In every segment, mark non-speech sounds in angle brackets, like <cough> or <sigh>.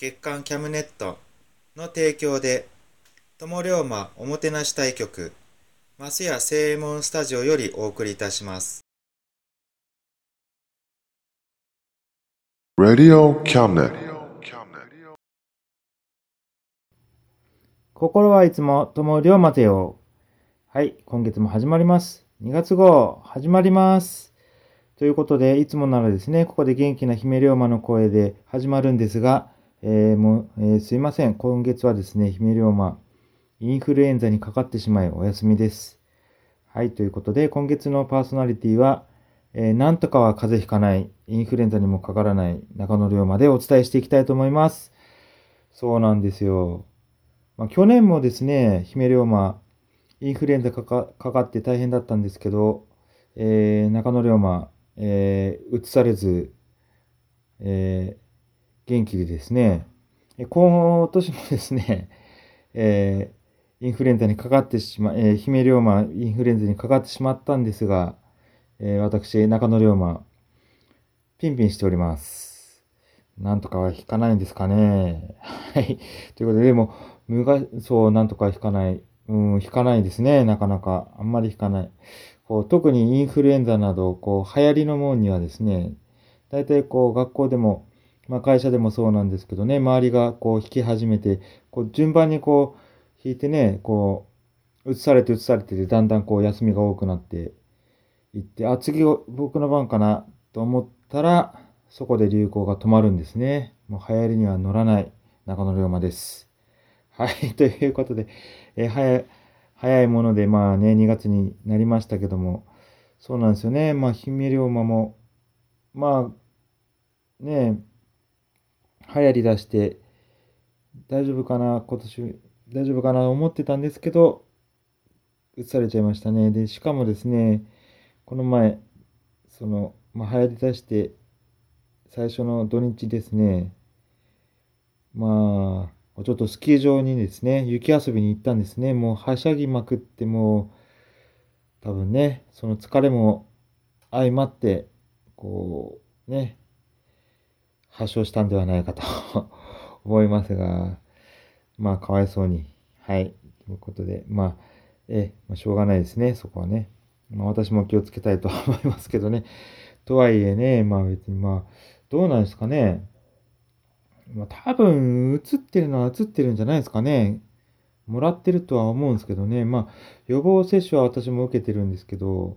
月刊キャムネットの提供で友龍馬おもてなし対局マスヤ正右衛門スタジオよりお送りいたします Radio Cabinet. 心はいつも友龍馬ぜよ。はい、今月も始まります。2月号、始まります。ということで、いつもならですね、ここで元気な姫龍馬の声で始まるんですが、えーも、えーすいません。今月はですね、姫龍馬、インフルエンザにかかってしまいお休みです。はい、ということで、今月のパーソナリティは、えーなんとかは風邪ひかない、インフルエンザにもかからない中野龍馬でお伝えしていきたいと思います。そうなんですよ。まあ、去年もですね、姫龍馬、インフルエンザかかかかって大変だったんですけど、えー中野龍馬、えー、移されず、えー元気でですね、え今年もですね、<laughs> えーインフルエンザにかかってしま、えー姫龍馬、インフルエンザにかかってしまったんですが、えー私、中野龍馬、ピンピンしております。なんとかは引かないんですかね。<laughs> はい。ということで、でも、無が、そう、なんとか引かない。うん、引かないですね、なかなか。あんまり引かない。こう、特にインフルエンザなど、こう、流行りのもんにはですね、大体こう、学校でも、まあ会社でもそうなんですけどね、周りがこう、引き始めて、こう、順番にこう、引いてね、こう、移されて移されてで、だんだんこう、休みが多くなっていって、あ、次僕の番かな、と思ったら、そこで流行が止まるんですね。もう流行りには乗らない中野龍馬です。はい、<laughs> ということで、え早い、早いもので、まあね、2月になりましたけども、そうなんですよね。まあ、姫龍馬も、まあ、ねえ、流行り出して、大丈夫かな、今年、大丈夫かな、思ってたんですけど、移されちゃいましたね。で、しかもですね、この前、その、まあ、流行り出して、最初の土日ですね、まあ、ちょっとスキー場にですね、雪遊びに行ったんですね。もうはしゃぎまくって、もう、多分ね、その疲れも相まって、こう、ね、発症したんではないかと <laughs> 思いますが、まあ、かわいそうに。はい。ということで、まあ、え、まあ、しょうがないですね、そこはね。まあ、私も気をつけたいと <laughs> 思いますけどね。とはいえね、まあ別にまあ、どうなんですかね。まあ多分、映ってるのは映ってるんじゃないですかね。もらってるとは思うんですけどね。まあ、予防接種は私も受けてるんですけど、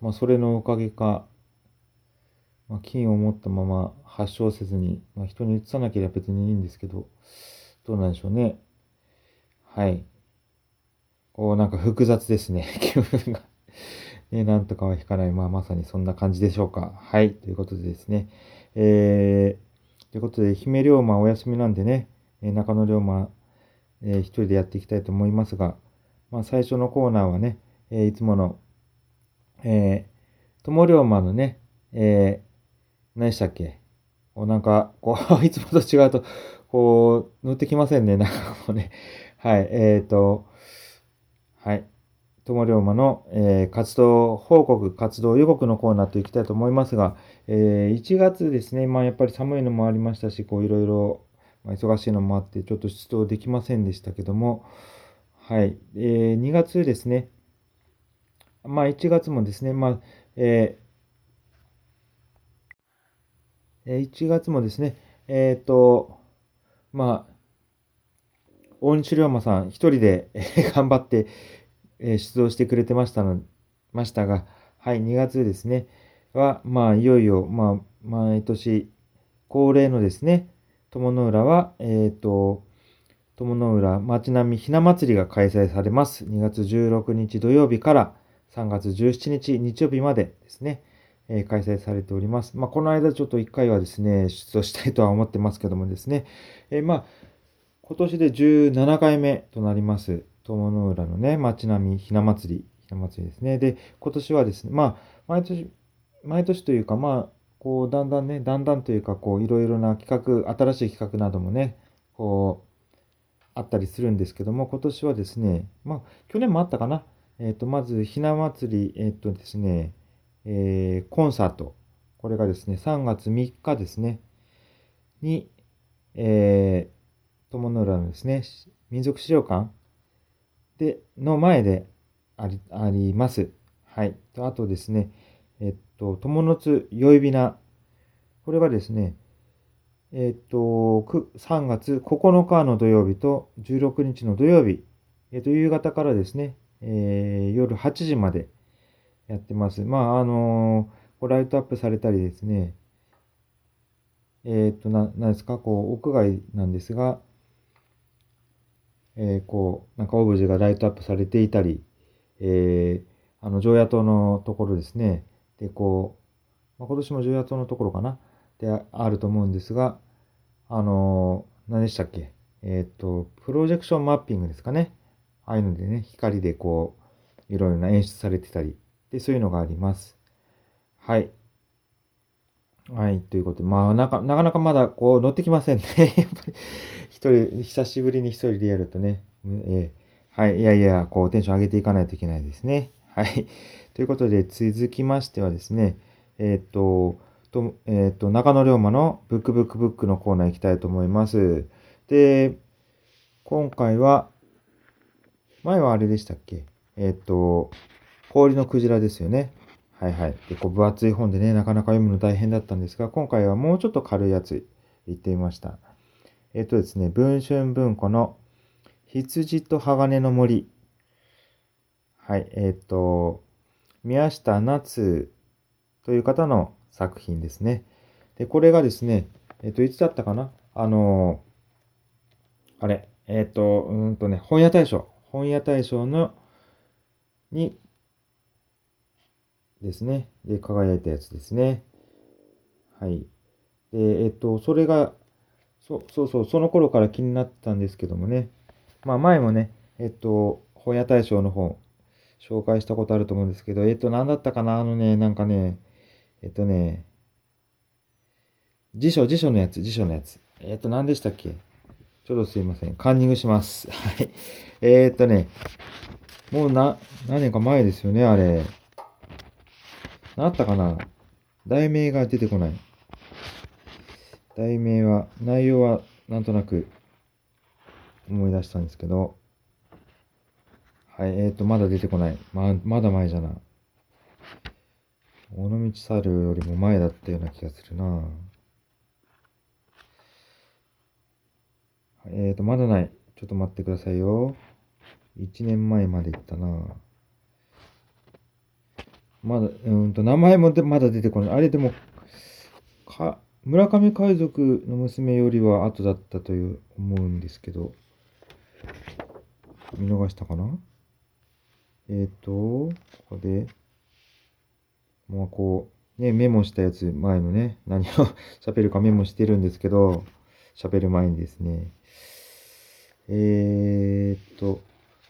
まあそれのおかげか、まあ菌を持ったまま発症せずに、まあ人に移さなければ別にいいんですけど、どうなんでしょうね。はい。こうなんか複雑ですね、<laughs> 気分が。ね、なんとかは引かない。まあ、まさにそんな感じでしょうか。はい。ということでですね。えー、ということで、姫龍馬お休みなんでね、え中野龍馬、えー一人でやっていきたいと思いますが、まあ、最初のコーナーはね、えーいつもの、えー、友龍馬のね、えー、何でしたっけ？こうなんか、こう、<laughs> いつもと違うと、こう、乗ってきませんね。<laughs> なんかもうね。はい。えっ、ー、と、はい。友龍馬の、えー、活動報告、活動予告のコーナーといきたいと思いますが、えー、1月ですね、まあやっぱり寒いのもありましたし、こういろいろ、忙しいのもあって、ちょっと出動できませんでしたけども、はい。えー、2月ですね、まあ1月もですね、まあ、えー、1月もですね、えっ、ー、と、まあ、大西龍馬さん一人で <laughs> 頑張って出動してくれてましたの、ましたが、はい、2月ですね、は、まあ、いよいよ、まあ、毎年恒例のですね、友の浦は、えっ、ー、と、友の浦町並みひな祭りが開催されます。2月16日土曜日から3月17日日曜日までですね、えー、開催されております。まあ、この間ちょっと1回はですね、出動したいとは思ってますけどもですね、えー、まあ、今年で17回目となります、友の浦のね、街並みひな祭り、ひな祭りですね。で、今年はですね、まあ、毎年、毎年というか、まあ、こう、だんだんね、だんだんというか、こう、いろいろな企画、新しい企画などもね、こう、あったりするんですけども、今年はですね、まあ、去年もあったかな。えっ、ー、と、まず、ひな祭り、えっ、ー、とですね、えー、コンサート。これがですね、3月3日ですね、に、え友の浦のですね、民族資料館で、の前であり、あります。はい。あとですね、えっと、友の津よいびな。これがですね、えっと、3月9日の土曜日と16日の土曜日、えっと、夕方からですね、えー、夜8時までやってます。まあ、あのー、ライトアップされたりですね、えっと、な、なんですか、こう、屋外なんですが、えー、こう、なんかオブジェがライトアップされていたり、えー、あの、常夜灯のところですね。で、こう、まあ、今年も常夜灯のところかな？であると思うんですが、あのー、何でしたっけ？えっ、と、プロジェクションマッピングですかね？ああいうのでね、光でこう、いろいろな演出されてたり、で、そういうのがあります。はい。はい、ということで、まあ、なかなかまだこう乗ってきませんね。<laughs> やっぱり、一人、久しぶりに一人でやるとね、えー、はい、いやいや、こうテンション上げていかないといけないですね。はい。ということで、続きましてはですね、えっ、と、と、えっ、と、中野龍馬のブックブックブックのコーナー行きたいと思います。で、今回は、前はあれでしたっけ？えっ、と、氷のクジラですよね。はいはい。で、こう分厚い本でね、なかなか読むの大変だったんですが、今回はもうちょっと軽いやつ言ってみました。えっとですね、文春文庫の羊と鋼の森。はい、えっと、宮下夏という方の作品ですね。で、これがですね、えっと、いつだったかな？あの、あれ、えっと、うんとね、本屋大賞。本屋大賞の、にですね。で、輝いたやつですね。はい。で、えっと、それが、そうそうそう、その頃から気になったんですけどもね。まあ前もね、えっと、本屋大賞の本、紹介したことあると思うんですけど、えっと、何だったかなあのね、なんかね、えっとね、辞書、辞書のやつ、辞書のやつ。えっと、何でしたっけ？ちょっとすいません。カンニングします。<laughs> はい。えー、っとね、もうな、何年か前ですよね、あれ。あったかな？題名が出てこない。題名は、内容はなんとなく思い出したんですけど、はい、えっ、ー、と、まだ出てこない。ま、まだ前じゃな。尾道猿よりも前だったような気がするなえっ、ー、と、まだない。ちょっと待ってくださいよ。1年前まで行ったなまだ、うんと、名前もでまだ出てこない。あれでも、か、村上海賊の娘よりは後だったという思うんですけど、見逃したかな？えっ、ー、と、ここで、まあこう、ね、メモしたやつ、前のね、何を <laughs> 喋るかメモしてるんですけど、喋る前にですね、えー、っと、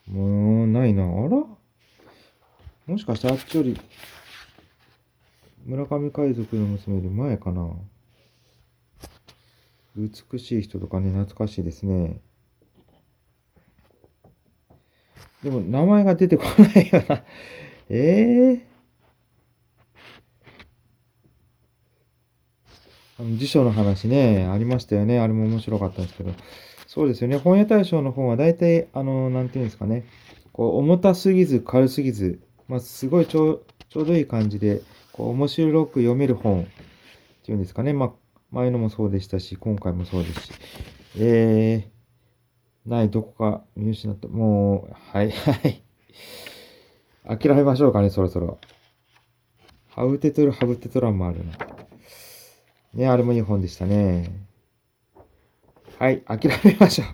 もうないな。あら？もしかしてあっちより、村上海賊の娘より前かな？美しい人とかね、懐かしいですね。でも、名前が出てこないよな。<laughs> ええあの辞書の話ね、ありましたよね。あれも面白かったんですけど。そうですよね。本屋大賞の本は大体、あの、なんていうんですかね。こう、重たすぎず、軽すぎず、まあ、すごいちょうちょうどいい感じで、こう、面白く読める本っていうんですかね。まあ、前のもそうでしたし、今回もそうですし。えー、ない、どこか見失った。もう、はい、<laughs> はい。諦めましょうかね、そろそろ。ハウテトル、ハブテトランもあるな。ね、あれも2本でしたね。はい、諦めましょう。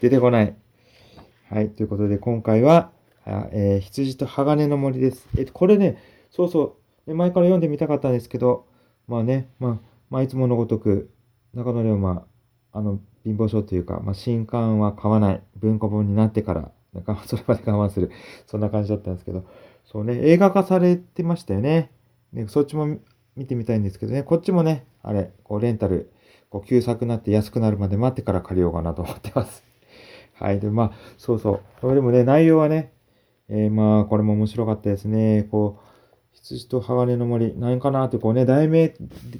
出てこない。はい、ということで今回は、えー、羊と鋼の森です。えっと、これね、そうそう、前から読んでみたかったんですけど、まあね、まあ、まあ、いつものごとく、中野龍馬、あの、貧乏症というか、まあ、新刊は買わない、文庫本になってから、なんかそれまで我慢する、そんな感じだったんですけど、そうね、映画化されてましたよね。でそっちも見てみたいんですけどね、こっちもね、あれ、こう、レンタル、こう、旧作になって安くなるまで待ってから借りようかなと思ってます。はい。で、まあ、そうそう。それでもね、内容はね、えー、まあ、これも面白かったですね。こう、羊と鋼の森、何かなってこうね、題名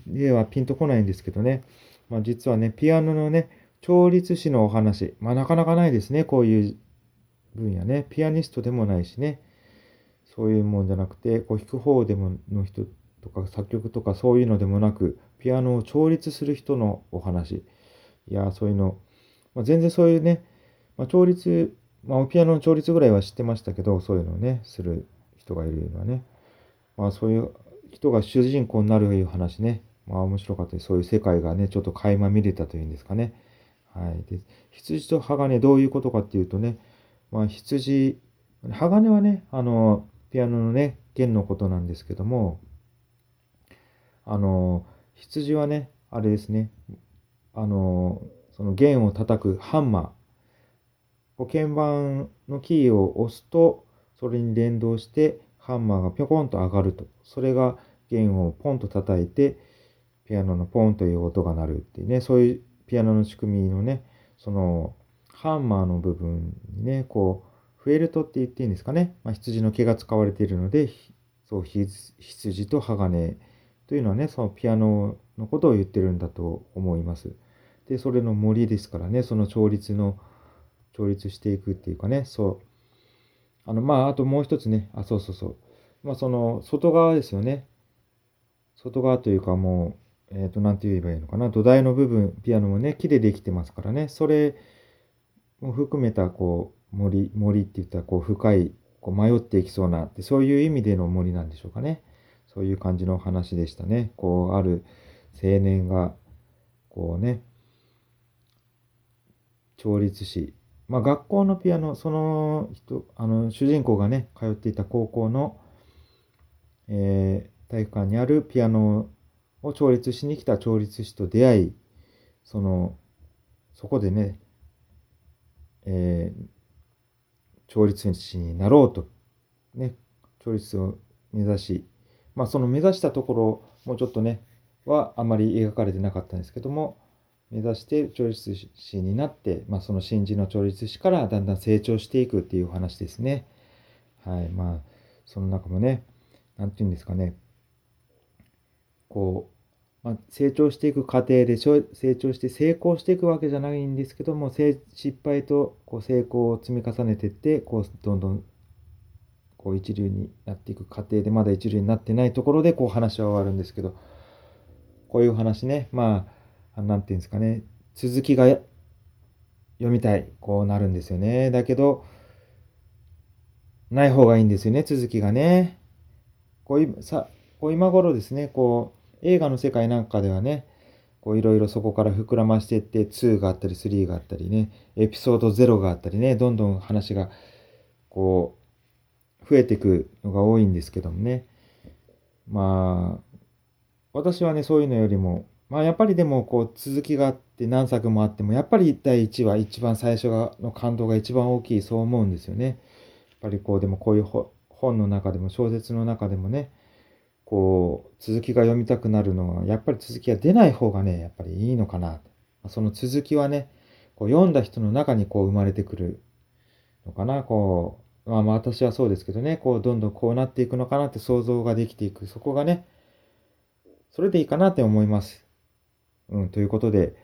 ではピンとこないんですけどね。まあ実はね、ピアノのね、調律師のお話。まあなかなかないですね、こういう分野ね。ピアニストでもないしね。そういうもんじゃなくて、こう弾く方でもの人とか作曲とかそういうのでもなく、ピアノを調律する人のお話。いや、そういうの、まあ、全然そういうね、まあ、調律、まあ、ピアノの調律ぐらいは知ってましたけど、そういうのをね、する人がいるのはね。まあそういう人が主人公になるという話ね。まあ面白かったです。そういう世界がね、ちょっと垣間見れたというんですかね。はい。で、羊と鋼どういうことかっていうとね、まあ羊、鋼はね、あの、ピアノのね、弦のことなんですけども、あの、羊はね、あれですね、あの、その弦を叩くハンマー、鍵盤のキーを押すと、それに連動してハンマーがぴょこんと上がると。それが弦をポンと叩いて、ピアノのポンという音が鳴るっていうね、そういうピアノの仕組みのね、そのハンマーの部分にね、こう、フェルトって言っていいんですかね。まあ、羊の毛が使われているので、そう、羊と鋼というのはね、そのピアノのことを言ってるんだと思います。で、それの森ですからね、その調律の、調律していくっていうかね、そう、あの、まあ、あともう一つね、あ、そうそうそう。まあ、その、外側ですよね。外側というかもう、えっ、ー、と、なんて言えばいいのかな。土台の部分、ピアノもね、木でできてますからね。それも含めた、こう、森、森って言ったら、こう、深い、こう、迷っていきそうなって、そういう意味での森なんでしょうかね。そういう感じの話でしたね。こう、ある青年が、こうね、調律師、まあ、学校のピアノ、その人、あの、主人公がね、通っていた高校の、えー、体育館にあるピアノを調律しに来た調律師と出会い、その、そこでね、えー、調律師になろうと、ね、調律を目指し、まあ、その目指したところ、もうちょっとね、はあまり描かれてなかったんですけども、目指して調律師になって、まあ、その新人の調律師からだんだん成長していくっていう話ですね。はい。まあ、その中もね、なんて言うんですかね、こう、まあ、成長していく過程で成長して成功していくわけじゃないんですけども、失敗とこう成功を積み重ねていって、こう、どんどんこう一流になっていく過程で、まだ一流になってないところでこう話は終わるんですけど、こういう話ね、まあ、なんていうんですかね、続きが読みたい、こうなるんですよね。だけど、ない方がいいんですよね、続きがね。こういさこう今頃ですね、こう、映画の世界なんかではね、こういろいろそこから膨らましていって、2があったり3があったりね、エピソード0があったりね、どんどん話が、こう、増えていくのが多いんですけどもね。まあ、私はね、そういうのよりも、まあやっぱりでもこう続きがあって何作もあってもやっぱり第1話一番最初がの感動が一番大きいそう思うんですよね。やっぱりこうでもこういう本の中でも小説の中でもねこう続きが読みたくなるのはやっぱり続きが出ない方がねやっぱりいいのかな。その続きはね、こう読んだ人の中にこう生まれてくるのかな、こう、まあまあ私はそうですけどね、こうどんどんこうなっていくのかなって想像ができていく。そこがね、それでいいかなって思います。うん、ということで、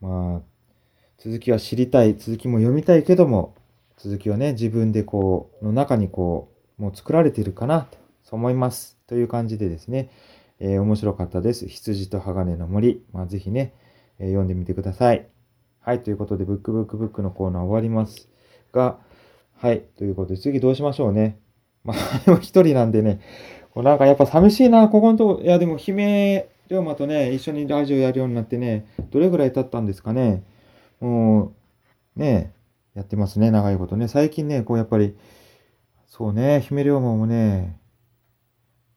まあ、続きは知りたい、続きも読みたいけども、続きはね、自分でこう、の中にこう、もう作られてるかなと、思います。という感じでですね、えー、面白かったです。羊と鋼の森。まあ、ぜひね、えー、読んでみてください。はい、ということで、ブックブックブックのコーナー終わりますが、はい、ということで、次どうしましょうね。まあ、で <laughs> も一人なんでね、こうなんかやっぱ寂しいな、ここのとこ、いやでも、姫龍馬とね、一緒にラジオやるようになってね、どれぐらい経ったんですかね。もう、ね、やってますね、長いことね。最近ね、こうやっぱり、そうね、姫龍馬もね、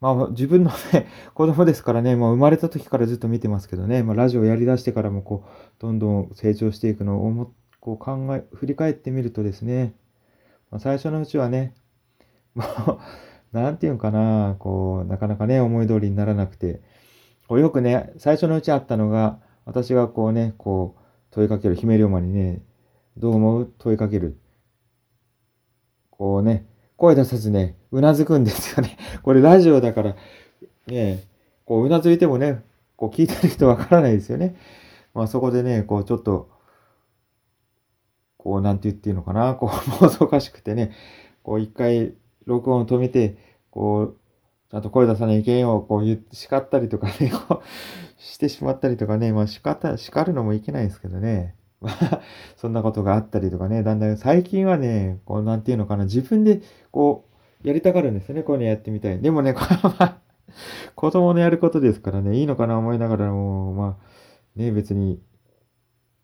まあ自分のね、<laughs> 子供ですからね、まあ生まれた時からずっと見てますけどね、まあラジオやりだしてからもこう、どんどん成長していくのを思こう考え、振り返ってみるとですね、まあ、最初のうちはね、<laughs> もう、なんていうんかな、こう、なかなかね、思い通りにならなくて、こうよくね、最初のうちあったのが、私がこうね、こう、問いかける、姫龍馬にね、どう思う？問いかける。こうね、声出さずね、うなずくんですよね。<laughs> これラジオだから、ね、こううなずいてもね、こう聞いてる人わからないですよね。まあそこでね、こうちょっと、こうなんて言っていいのかな、こうもどかしくてね、こう一回録音を止めて、こう、ちゃんと声出さないけんよ、こう言って、叱ったりとかね、<laughs> してしまったりとかね、まあ叱った、叱るのもいけないですけどね。<laughs> まあ、そんなことがあったりとかね、だんだん最近はね、こう、なんていうのかな、自分で、こう、やりたがるんですよね、こういうのやってみたい。でもね、これは、子供のやることですからね、いいのかな思いながらも、まあ、ね、別に、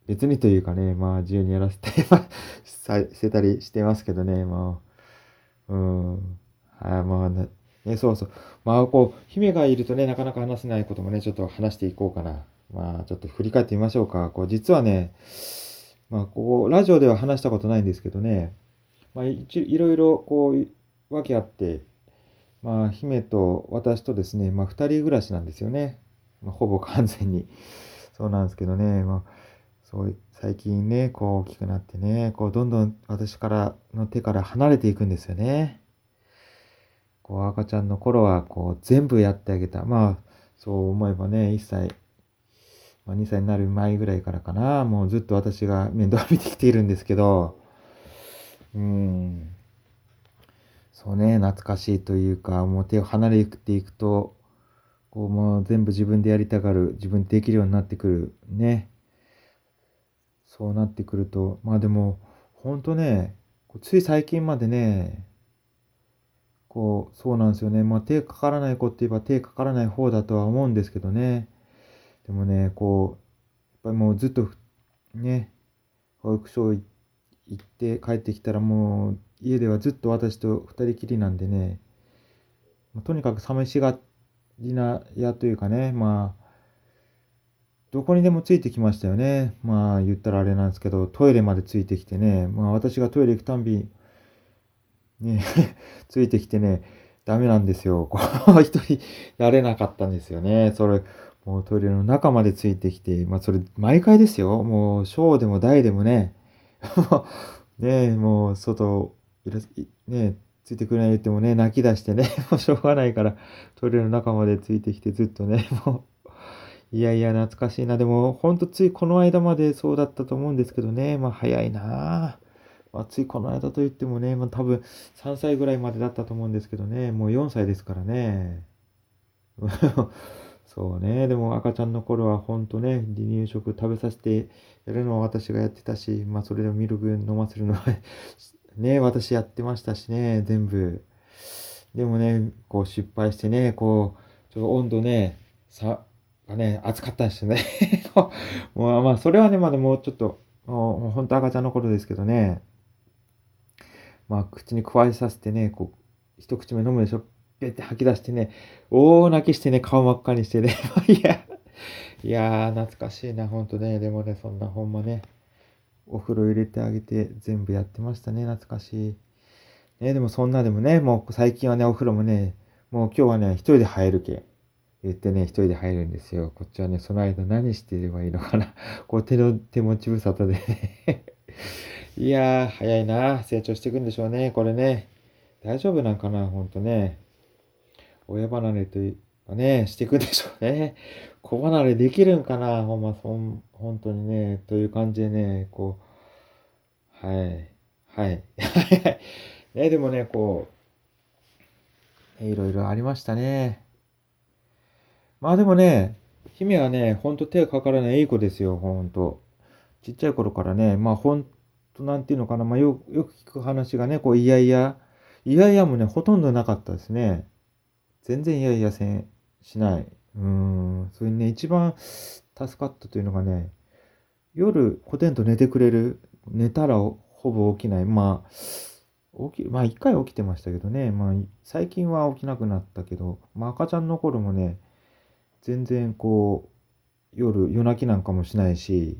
別にというかね、まあ、自由にやらせて <laughs> してたりしてますけどね、まあ、うん、はい、まあ、ね、そうそう。まあ、こう、姫がいるとね、なかなか話せないこともね、ちょっと話していこうかな。まあ、ちょっと振り返ってみましょうか。こう、実はね、まあ、ここ、ラジオでは話したことないんですけどね、まあ、いろいろ、こう、わけあって、まあ、姫と私とですね、まあ、二人暮らしなんですよね。まあ、ほぼ完全に。そうなんですけどね、まあ、そう、最近ね、こう大きくなってね、こう、どんどん私からの手から離れていくんですよね。こう、赤ちゃんの頃は、こう、全部やってあげた。まあ、そう思えばね、1歳まあ、2歳になる前ぐらいからかな、もうずっと私が面倒を見てきているんですけど、うん、そうね、懐かしいというか、もう手を離れていくと、こうもう全部自分でやりたがる、自分でできるようになってくる、ね。そうなってくると、まあでも、ほんとね、つい最近までね、こう、そうなんですよね。まあ手かからない子って言えば手かからない方だとは思うんですけどね。でもね、こう、やっぱりもうずっとね、保育所行って帰ってきたらもう家ではずっと私と二人きりなんでね、まあ、とにかく寂しがりなやというかね、まあ、どこにでもついてきましたよね。まあ言ったらあれなんですけど、トイレまでついてきてね、まあ私がトイレ行くたんび、ね、<laughs> ついてきてね、ダメなんですよ。<laughs> こう、一人やれなかったんですよね。それ、もうトイレの中までついてきて、まあそれ毎回ですよ。もう小でも大でもね、<laughs> ねもう外、ねついてくれないってもね、泣き出してね、もうしょうがないから、トイレの中までついてきてずっとね、もう、いやいや、懐かしいな。でも、ほんとついこの間までそうだったと思うんですけどね、まあ早いなまあ、ついこの間と言ってもね、まあ多分3歳ぐらいまでだったと思うんですけどね、もう4歳ですからね。<laughs> そうね。でも赤ちゃんの頃はほんとね、離乳食食べさせてやるのは私がやってたし、まあそれでミルク飲ませるのはね、私やってましたしね、全部。でもね、こう失敗してね、こう、ちょっと温度ね、さ、がね、暑かったんですよね。<laughs> もうまあそれはね、まだもうちょっと、もうほんと赤ちゃんの頃ですけどね。まあ口に加えさせてね、こう、一口目飲むでしょ。ペって吐き出してね、大泣きしてね、顔真っ赤にしてね、<laughs> いや、いや、懐かしいな、ほんとね。でもね、そんなほんまね、お風呂入れてあげて全部やってましたね、懐かしい。ね、でもそんなでもね、もう最近はね、お風呂もね、もう今日はね、一人で入るけ。言ってね、一人で入るんですよ。こっちはね、その間何してればいいのかな。こう手の手持ち無沙汰でね。いやー、早いな。成長していくんでしょうね、これね。大丈夫なんかな、ほんとね。親離れというかね、していくんでしょうね。子離れできるんかな、ほんま、そん、本当にね、という感じでね、こう、はい、はい。ね、でもね、こう、いろいろありましたね。まあでもね、姫はね、ほんと手がかからないいい子ですよ、ほんと。ちっちゃい頃からね、まあほんとなんていうのかな、まあよく聞く話がね、こう、いやいや、いやいやもね、ほとんどなかったですね。全然いやいやせん、しない。うん、それにね、一番助かったというのがね、夜、コテンと寝てくれる。寝たらほぼ起きない。まあ、起き、まあ一回起きてましたけどね。まあ最近は起きなくなったけど、まあ赤ちゃんの頃もね、全然こう、夜、夜泣きなんかもしないし、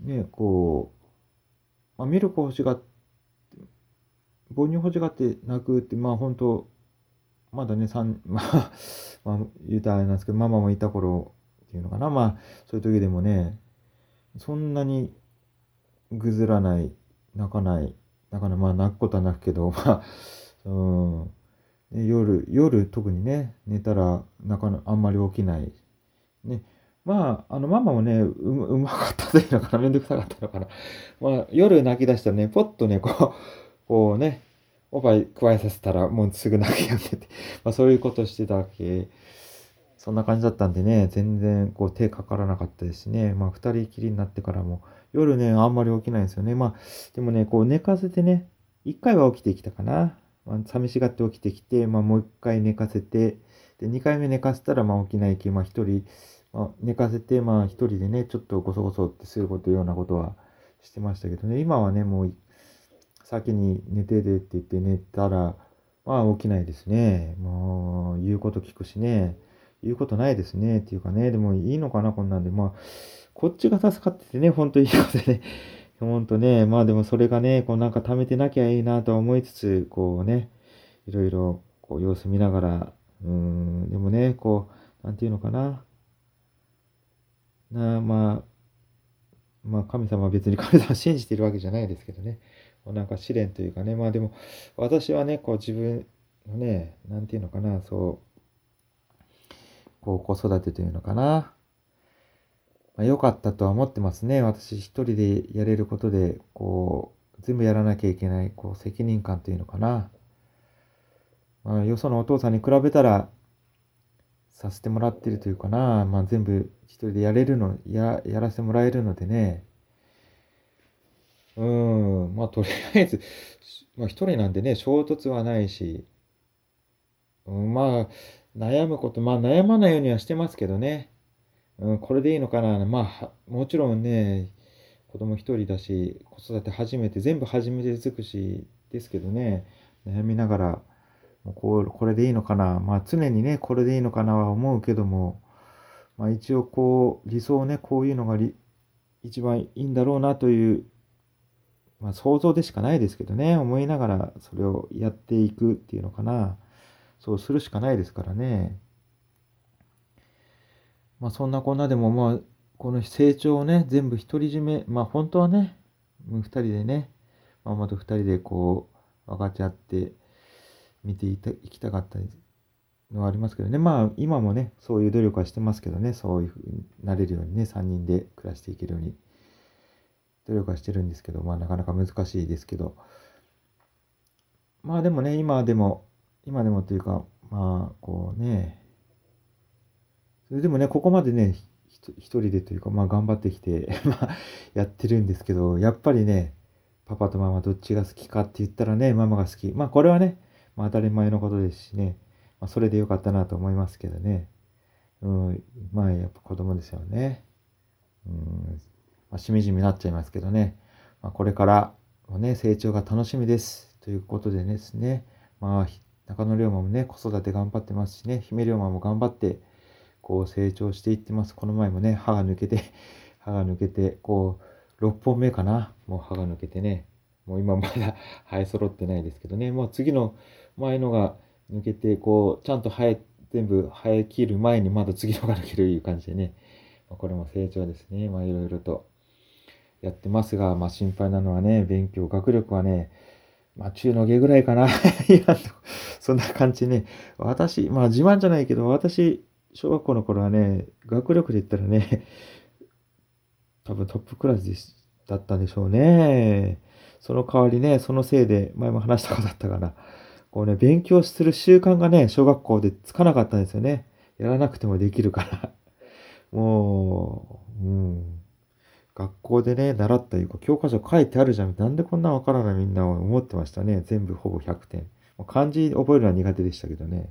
ね、こう、あ、ミルク欲しがって、母乳欲しがって泣くって、まあ本当まだね、三、<laughs> まあ、まあ、言うたらあれなんですけど、ママもいた頃っていうのかな。まあ、そういう時でもね、そんなにぐずらない、泣かない、だからまあ泣くことは泣くけど、まあ、うん、夜、夜特にね、寝たらなかなあんまり起きない。ね。まあ、あの、ママもね、う、うまかったというのかな、めんどくさかったのかな。まあ、夜泣き出したらね、ぽっとね、こう、こうね、おっぱい加えさせたらもうすぐ泣きやめて、まあそういうことしてたわけ。そんな感じだったんでね、全然こう手かからなかったですしね。まあ二人きりになってからも、夜ね、あんまり起きないんですよね。まあ、でもね、こう寝かせてね、一回は起きてきたかな。まあ、寂しがって起きてきて、まあもう一回寝かせて、で、二回目寝かせたらまあ起きないけまあ一人、まあ、寝かせて、まあ一人でね、ちょっとごそごそってすることようなことはしてましたけどね、今はね、もう先に寝ててって言って寝たら、まあ起きないですね。もう言うこと聞くしね。言うことないですね。っていうかね、でもいいのかな、こんなんで。まあ、こっちが助かっててね、ほんといいことでね。ほんとね、まあでもそれがね、こうなんか貯めてなきゃいいなと思いつつ、こうね、いろいろこう様子見ながら、うん、でもね、こう、なんていうのかな。なまあ、まあ神様は別に神様を信じているわけじゃないですけどね。なんか試練というかね、まあでも、私はね、こう自分のね、なんていうのかな、そう、こう子育てというのかな、まあ、良かったとは思ってますね。私一人でやれることで、こう、全部やらなきゃいけない、こう、責任感というのかな。まあ、よそのお父さんに比べたら、させてもらってるというかな、まあ全部一人でやれるの、や、やらせてもらえるのでね、うん、まあとりあえず、<laughs> まあ一人なんでね、衝突はないし、うん、まあ悩むこと、まあ悩まないようにはしてますけどね、うん、これでいいのかな、まあもちろんね、子供一人だし、子育て初めて、全部初めて尽くしですけどね、悩みながら、もうここれでいいのかな、まあ常にね、これでいいのかなは思うけども、まあ一応こう、理想ね、こういうのが一番いいんだろうなというまあ想像でしかないですけどね、思いながらそれをやっていくっていうのかな。そうするしかないですからね。まあそんなこんなでもまあ、この成長をね、全部独り占め、まあ本当はね、二人でね、ママと二人でこう、分かち合って見ていたいきたかったのはありますけどね。まあ今もね、そういう努力はしてますけどね、そういうふうになれるようにね、三人で暮らしていけるように。努力はしてるんですけど、まあなかなか難しいですけど、まあでもね、今でも、今でもというか、まあこうね、それでもね、ここまでね、一人でというか、まあ頑張ってきて <laughs> まあやってるんですけど、やっぱりね、パパとママどっちが好きかって言ったらね、ママが好き。まあこれはね、まあ当たり前のことですしね、まあそれでよかったなと思いますけどね。うん、まあやっぱ子供ですよね。うんまあ、しみじみになっちゃいますけどね、まあ、これからもね、成長が楽しみです。ということでですね、まあ、中野龍馬もね、子育て頑張ってますしね、姫龍馬も頑張って、こう成長していってます。この前もね、歯が抜けて、<laughs> 歯が抜けて、こう、6本目かな。もう歯が抜けてね、もう今まだ生え揃ってないですけどね、もう次の前のが抜けて、こう、ちゃんと生え全部生え切る前にまだ次のができるという感じでね、まあ、これも成長ですね。まあいろいろとやってますが、まあ心配なのはね、勉強、学力はね、まあ中の下ぐらいかな。<laughs> いや、そんな感じね。私、まあ自慢じゃないけど、私、小学校の頃はね、学力で言ったらね、多分トップクラスでしだったんでしょうね。その代わりね、そのせいで、前も話したことだったかな。こうね、勉強する習慣がね、小学校でつかなかったんですよね。やらなくてもできるから。<laughs> もう、うん。学校でね、習ったいうか、教科書書いてあるじゃん。なんでこんなわからないみんな思ってましたね。全部ほぼ100点。漢字覚えるのは苦手でしたけどね。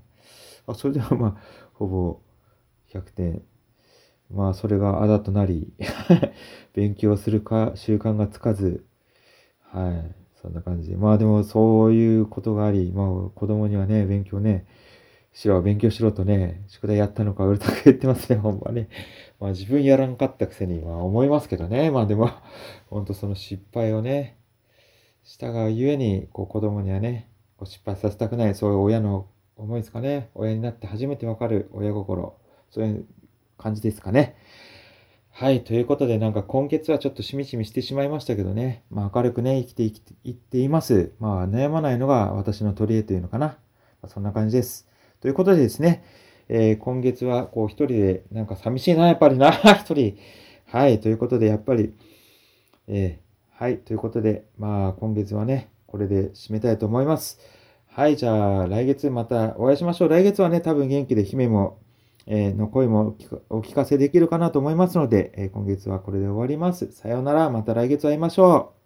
あそれではまあ、ほぼ100点。まあ、それがあだとなり、<laughs> 勉強するか習慣がつかず、はい。そんな感じ。まあでも、そういうことがあり、まあ、子供にはね、勉強ね、しろ、勉強しろとね、宿題やったのかうるさく言ってますね、ほんまね。まあ自分やらんかったくせに、まあ思いますけどね。まあでも、ほんとその失敗をね、したがゆえに、こう子供にはね、こう失敗させたくない、そういう親の思いですかね。親になって初めてわかる親心。そういう感じですかね。はい。ということで、なんか今月はちょっとしみしみしてしまいましたけどね。まあ明るくね、生きていきいっています。まあ悩まないのが私の取り柄というのかな。まあ、そんな感じです。ということでですね、えー、今月はこう一人で、なんか寂しいな、やっぱりな、<laughs> 一人。はい。ということで、やっぱり、えー、はい。ということで、まあ今月はね、これで締めたいと思います。はい。じゃあ、来月またお会いしましょう。来月はね、多分元気で姫もの声もお聞かせできるかなと思いますので、え今月はこれで終わります。さようなら。また来月会いましょう。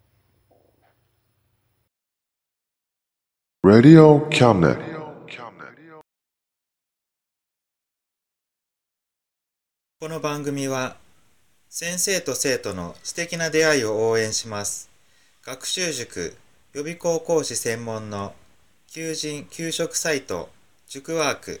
Radio この番組は先生と生徒の素敵な出会いを応援します。学習塾予備校講師専門の求人・給食サイト塾ワーク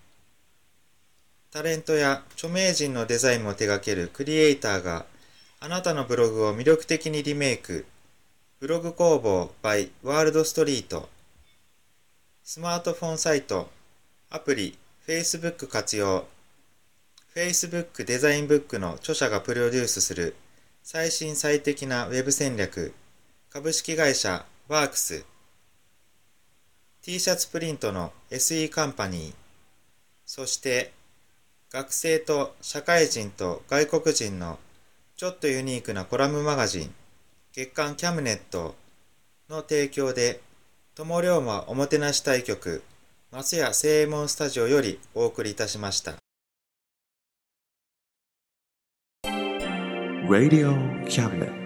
タレントや著名人のデザインも手掛けるクリエイターがあなたのブログを魅力的にリメイク。ブログ工房 by ワールドストリート。スマートフォンサイト、アプリ、Facebook 活用。Facebook デザインブックの著者がプロデュースする最新最適な Web 戦略。株式会社ワークス。T シャツプリントの SE カンパニー。そして学生と社会人と外国人のちょっとユニークなコラムマガジン月刊キャムネットの提供で友龍馬おもてなし対局松屋正門スタジオよりお送りいたしました。Radio Cabinet.